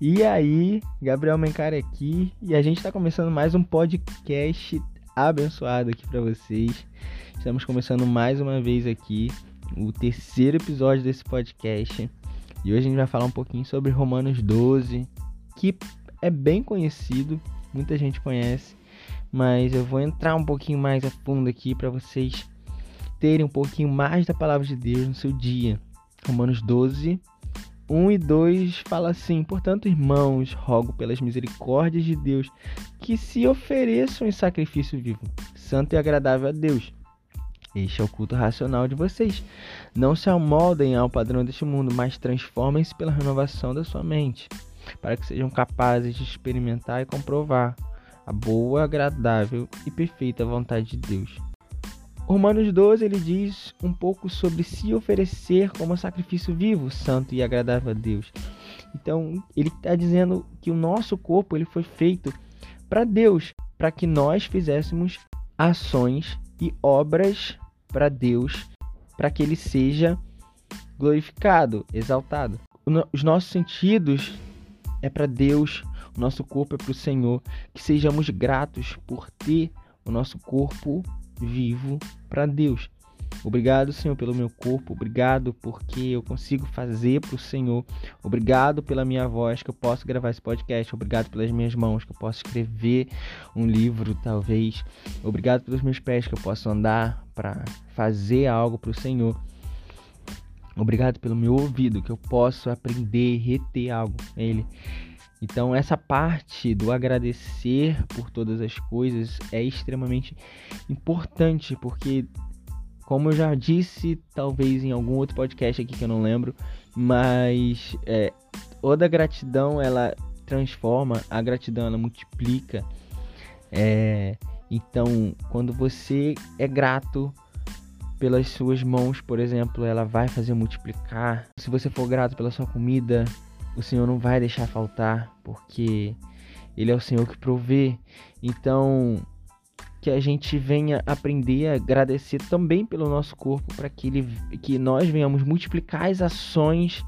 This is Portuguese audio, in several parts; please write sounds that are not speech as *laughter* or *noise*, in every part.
E aí, Gabriel Mencari aqui, e a gente está começando mais um podcast abençoado aqui para vocês. Estamos começando mais uma vez aqui o terceiro episódio desse podcast. E hoje a gente vai falar um pouquinho sobre Romanos 12, que é bem conhecido, muita gente conhece, mas eu vou entrar um pouquinho mais a fundo aqui para vocês terem um pouquinho mais da palavra de Deus no seu dia. Romanos 12, 1 e 2 fala assim: Portanto, irmãos, rogo pelas misericórdias de Deus que se ofereçam em sacrifício vivo, santo e agradável a Deus. Este é o culto racional de vocês. Não se amoldem ao padrão deste mundo, mas transformem-se pela renovação da sua mente, para que sejam capazes de experimentar e comprovar a boa, agradável e perfeita vontade de Deus. Romanos 12 ele diz um pouco sobre se oferecer como sacrifício vivo, santo e agradável a Deus. Então ele está dizendo que o nosso corpo ele foi feito para Deus, para que nós fizéssemos ações e obras para Deus, para que ele seja glorificado, exaltado. Os nossos sentidos é para Deus, o nosso corpo é para o Senhor, que sejamos gratos por ter o nosso corpo vivo para Deus. Obrigado, Senhor, pelo meu corpo. Obrigado porque eu consigo fazer para o Senhor. Obrigado pela minha voz que eu posso gravar esse podcast. Obrigado pelas minhas mãos que eu posso escrever um livro, talvez. Obrigado pelos meus pés que eu posso andar para fazer algo para o Senhor. Obrigado pelo meu ouvido que eu posso aprender e reter algo nele. Então, essa parte do agradecer por todas as coisas é extremamente importante, porque, como eu já disse, talvez em algum outro podcast aqui que eu não lembro, mas é, toda gratidão ela transforma, a gratidão ela multiplica. É, então, quando você é grato pelas suas mãos, por exemplo, ela vai fazer multiplicar. Se você for grato pela sua comida, o Senhor não vai deixar faltar, porque Ele é o Senhor que provê. Então, que a gente venha aprender a agradecer também pelo nosso corpo, para que, ele, que nós venhamos multiplicar as ações,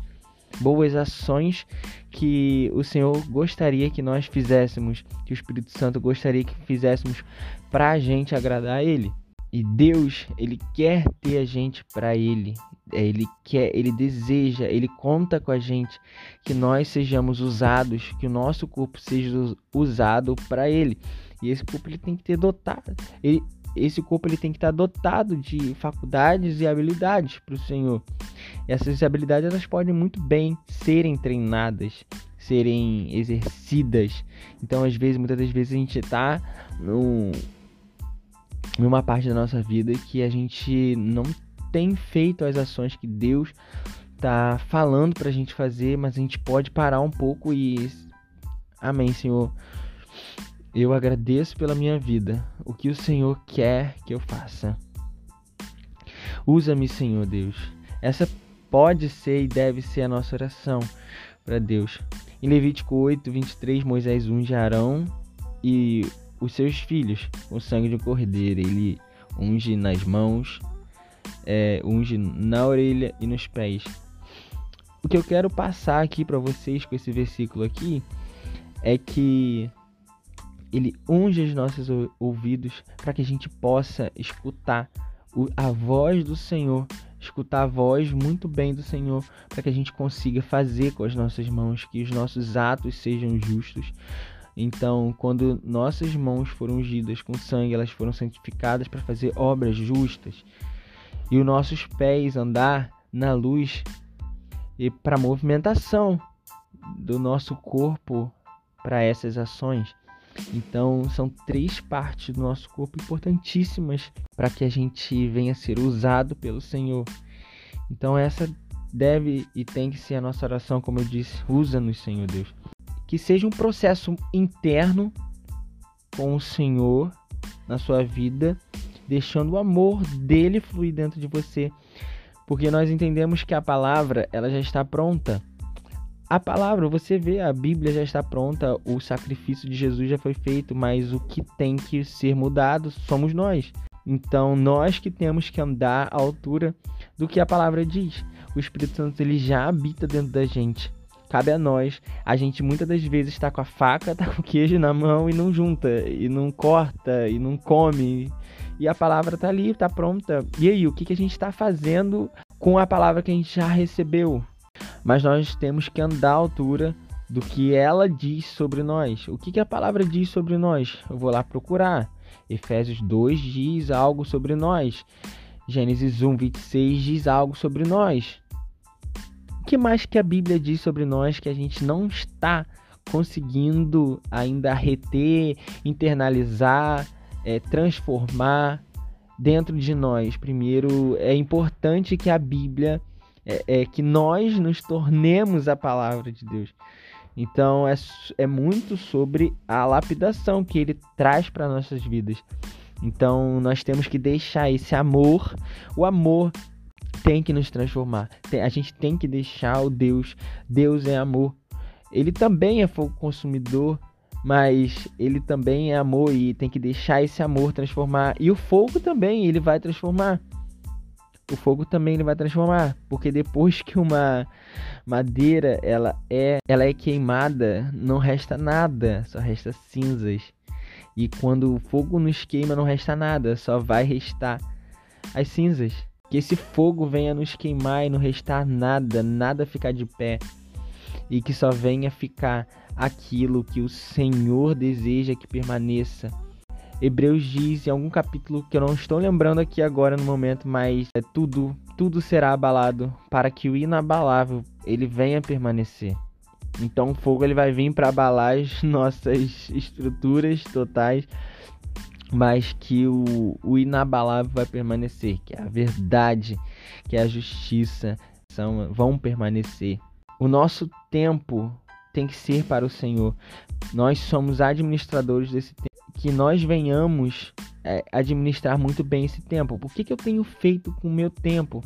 boas ações que o Senhor gostaria que nós fizéssemos, que o Espírito Santo gostaria que fizéssemos para a gente agradar a Ele. E Deus, ele quer ter a gente para ele. É, ele quer, ele deseja, ele conta com a gente que nós sejamos usados, que o nosso corpo seja usado para ele. E esse corpo ele tem que ter dotado, ele, esse corpo ele tem que estar dotado de faculdades e habilidades para o Senhor. Essas habilidades elas podem muito bem serem treinadas, serem exercidas. Então, às vezes, muitas das vezes a gente está num uma parte da nossa vida que a gente não tem feito as ações que Deus tá falando pra gente fazer, mas a gente pode parar um pouco e Amém, Senhor. Eu agradeço pela minha vida, o que o Senhor quer que eu faça. Usa-me, Senhor Deus. Essa pode ser e deve ser a nossa oração para Deus. Em Levítico 8, 23, Moisés unge Arão e os seus filhos o sangue de um cordeiro. Ele unge nas mãos, é, unge na orelha e nos pés. O que eu quero passar aqui para vocês com esse versículo aqui é que ele unge os nossos ouvidos para que a gente possa escutar a voz do Senhor, escutar a voz muito bem do Senhor, para que a gente consiga fazer com as nossas mãos, que os nossos atos sejam justos, então, quando nossas mãos foram ungidas com sangue, elas foram santificadas para fazer obras justas. E os nossos pés andar na luz e para movimentação do nosso corpo para essas ações. Então, são três partes do nosso corpo importantíssimas para que a gente venha a ser usado pelo Senhor. Então, essa deve e tem que ser a nossa oração, como eu disse, usa-nos, Senhor Deus que seja um processo interno com o Senhor na sua vida, deixando o amor dele fluir dentro de você, porque nós entendemos que a palavra ela já está pronta. A palavra, você vê, a Bíblia já está pronta, o sacrifício de Jesus já foi feito, mas o que tem que ser mudado somos nós. Então, nós que temos que andar à altura do que a palavra diz. O Espírito Santo ele já habita dentro da gente. Cabe a nós. A gente muitas das vezes está com a faca, está *laughs* com o queijo na mão e não junta, e não corta, e não come. E a palavra está ali, está pronta. E aí, o que, que a gente está fazendo com a palavra que a gente já recebeu? Mas nós temos que andar à altura do que ela diz sobre nós. O que, que a palavra diz sobre nós? Eu vou lá procurar. Efésios 2 diz algo sobre nós. Gênesis 1, 26 diz algo sobre nós. Que mais que a Bíblia diz sobre nós que a gente não está conseguindo ainda reter, internalizar, é, transformar dentro de nós? Primeiro, é importante que a Bíblia, é, é que nós nos tornemos a palavra de Deus. Então é, é muito sobre a lapidação que ele traz para nossas vidas. Então nós temos que deixar esse amor, o amor tem que nos transformar. A gente tem que deixar o Deus, Deus é amor. Ele também é fogo consumidor, mas ele também é amor e tem que deixar esse amor transformar. E o fogo também, ele vai transformar o fogo também ele vai transformar, porque depois que uma madeira ela é, ela é queimada, não resta nada, só resta cinzas. E quando o fogo nos queima, não resta nada, só vai restar as cinzas. Que esse fogo venha nos queimar e não restar nada, nada ficar de pé. E que só venha ficar aquilo que o Senhor deseja que permaneça Hebreus diz em algum capítulo que eu não estou lembrando aqui agora no momento, mas é tudo, tudo será abalado para que o inabalável ele venha permanecer. Então o fogo ele vai vir para abalar as *laughs* nossas estruturas totais, mas que o, o inabalável vai permanecer, que é a verdade, que é a justiça, são, vão permanecer. O nosso tempo tem que ser para o Senhor. Nós somos administradores desse tempo que nós venhamos é, administrar muito bem esse tempo. Por que, que eu tenho feito com o meu tempo?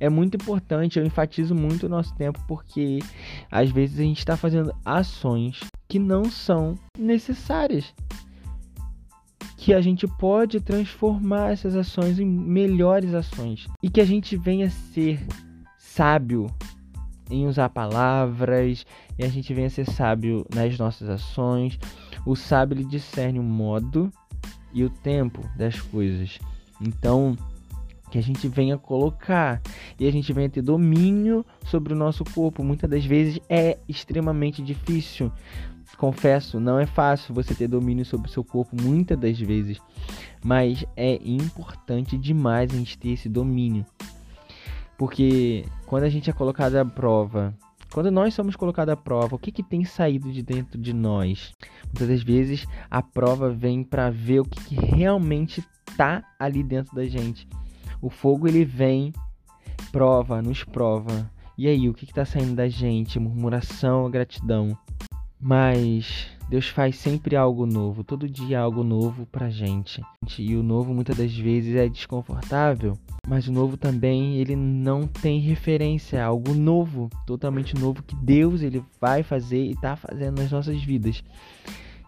É muito importante, eu enfatizo muito o nosso tempo, porque às vezes a gente está fazendo ações que não são necessárias. Que a gente pode transformar essas ações em melhores ações. E que a gente venha ser sábio em usar palavras, e a gente venha ser sábio nas nossas ações, o sábio ele discerne o modo e o tempo das coisas. Então, que a gente venha colocar e a gente venha ter domínio sobre o nosso corpo. Muitas das vezes é extremamente difícil. Confesso, não é fácil você ter domínio sobre o seu corpo muitas das vezes, mas é importante demais a gente ter esse domínio. Porque quando a gente é colocado à prova quando nós somos colocados à prova, o que, que tem saído de dentro de nós? Muitas das vezes a prova vem para ver o que, que realmente está ali dentro da gente. O fogo ele vem, prova, nos prova. E aí, o que está saindo da gente? Murmuração gratidão? Mas Deus faz sempre algo novo, todo dia algo novo pra gente. E o novo muitas das vezes é desconfortável, mas o novo também ele não tem referência a algo novo, totalmente novo que Deus ele vai fazer e está fazendo nas nossas vidas.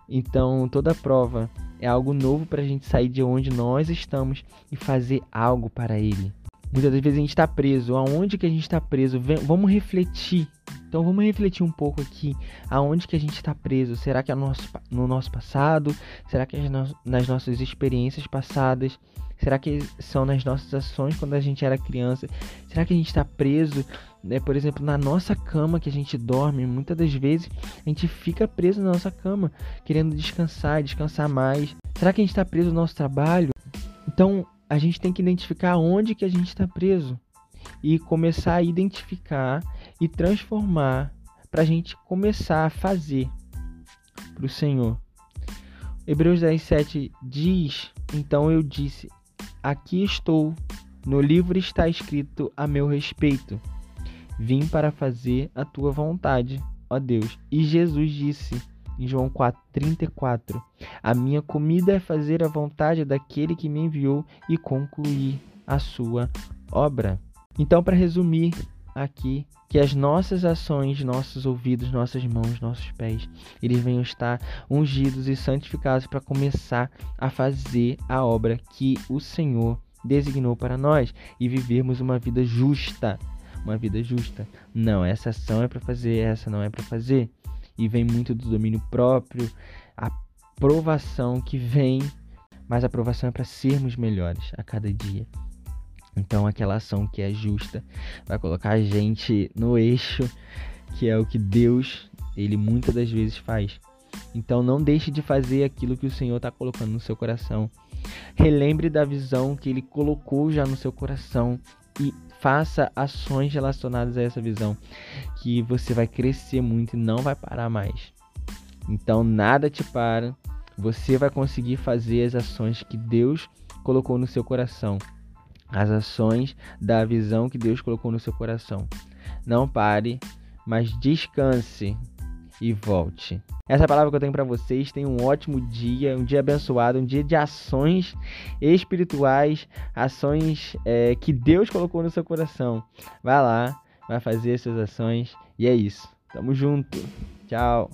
Então toda prova é algo novo para a gente sair de onde nós estamos e fazer algo para Ele. Muitas das vezes a gente está preso. Aonde que a gente está preso? Vamos refletir. Então vamos refletir um pouco aqui. Aonde que a gente está preso? Será que é no nosso, no nosso passado? Será que é nas nossas experiências passadas? Será que são nas nossas ações quando a gente era criança? Será que a gente está preso, né, por exemplo, na nossa cama que a gente dorme? Muitas das vezes a gente fica preso na nossa cama, querendo descansar, descansar mais. Será que a gente está preso no nosso trabalho? Então a gente tem que identificar onde que a gente está preso e começar a identificar e transformar para a gente começar a fazer para o Senhor. Hebreus 10, 7 diz: Então eu disse, Aqui estou, no livro está escrito a meu respeito. Vim para fazer a tua vontade, ó Deus. E Jesus disse em João 4:34: A minha comida é fazer a vontade daquele que me enviou e concluir a sua obra. Então, para resumir aqui, que as nossas ações, nossos ouvidos, nossas mãos, nossos pés, eles venham estar ungidos e santificados para começar a fazer a obra que o Senhor designou para nós e vivermos uma vida justa, uma vida justa. Não, essa ação é para fazer, essa não é para fazer. E vem muito do domínio próprio, a aprovação que vem, mas a aprovação é para sermos melhores a cada dia. Então, aquela ação que é justa vai colocar a gente no eixo, que é o que Deus, ele muitas das vezes faz. Então, não deixe de fazer aquilo que o Senhor está colocando no seu coração. Relembre da visão que ele colocou já no seu coração e faça ações relacionadas a essa visão, que você vai crescer muito e não vai parar mais. Então, nada te para. Você vai conseguir fazer as ações que Deus colocou no seu coração as ações da visão que Deus colocou no seu coração. Não pare, mas descanse e volte. Essa palavra que eu tenho para vocês. Tenham um ótimo dia, um dia abençoado, um dia de ações espirituais, ações é, que Deus colocou no seu coração. Vai lá, vai fazer suas ações e é isso. Tamo junto. Tchau.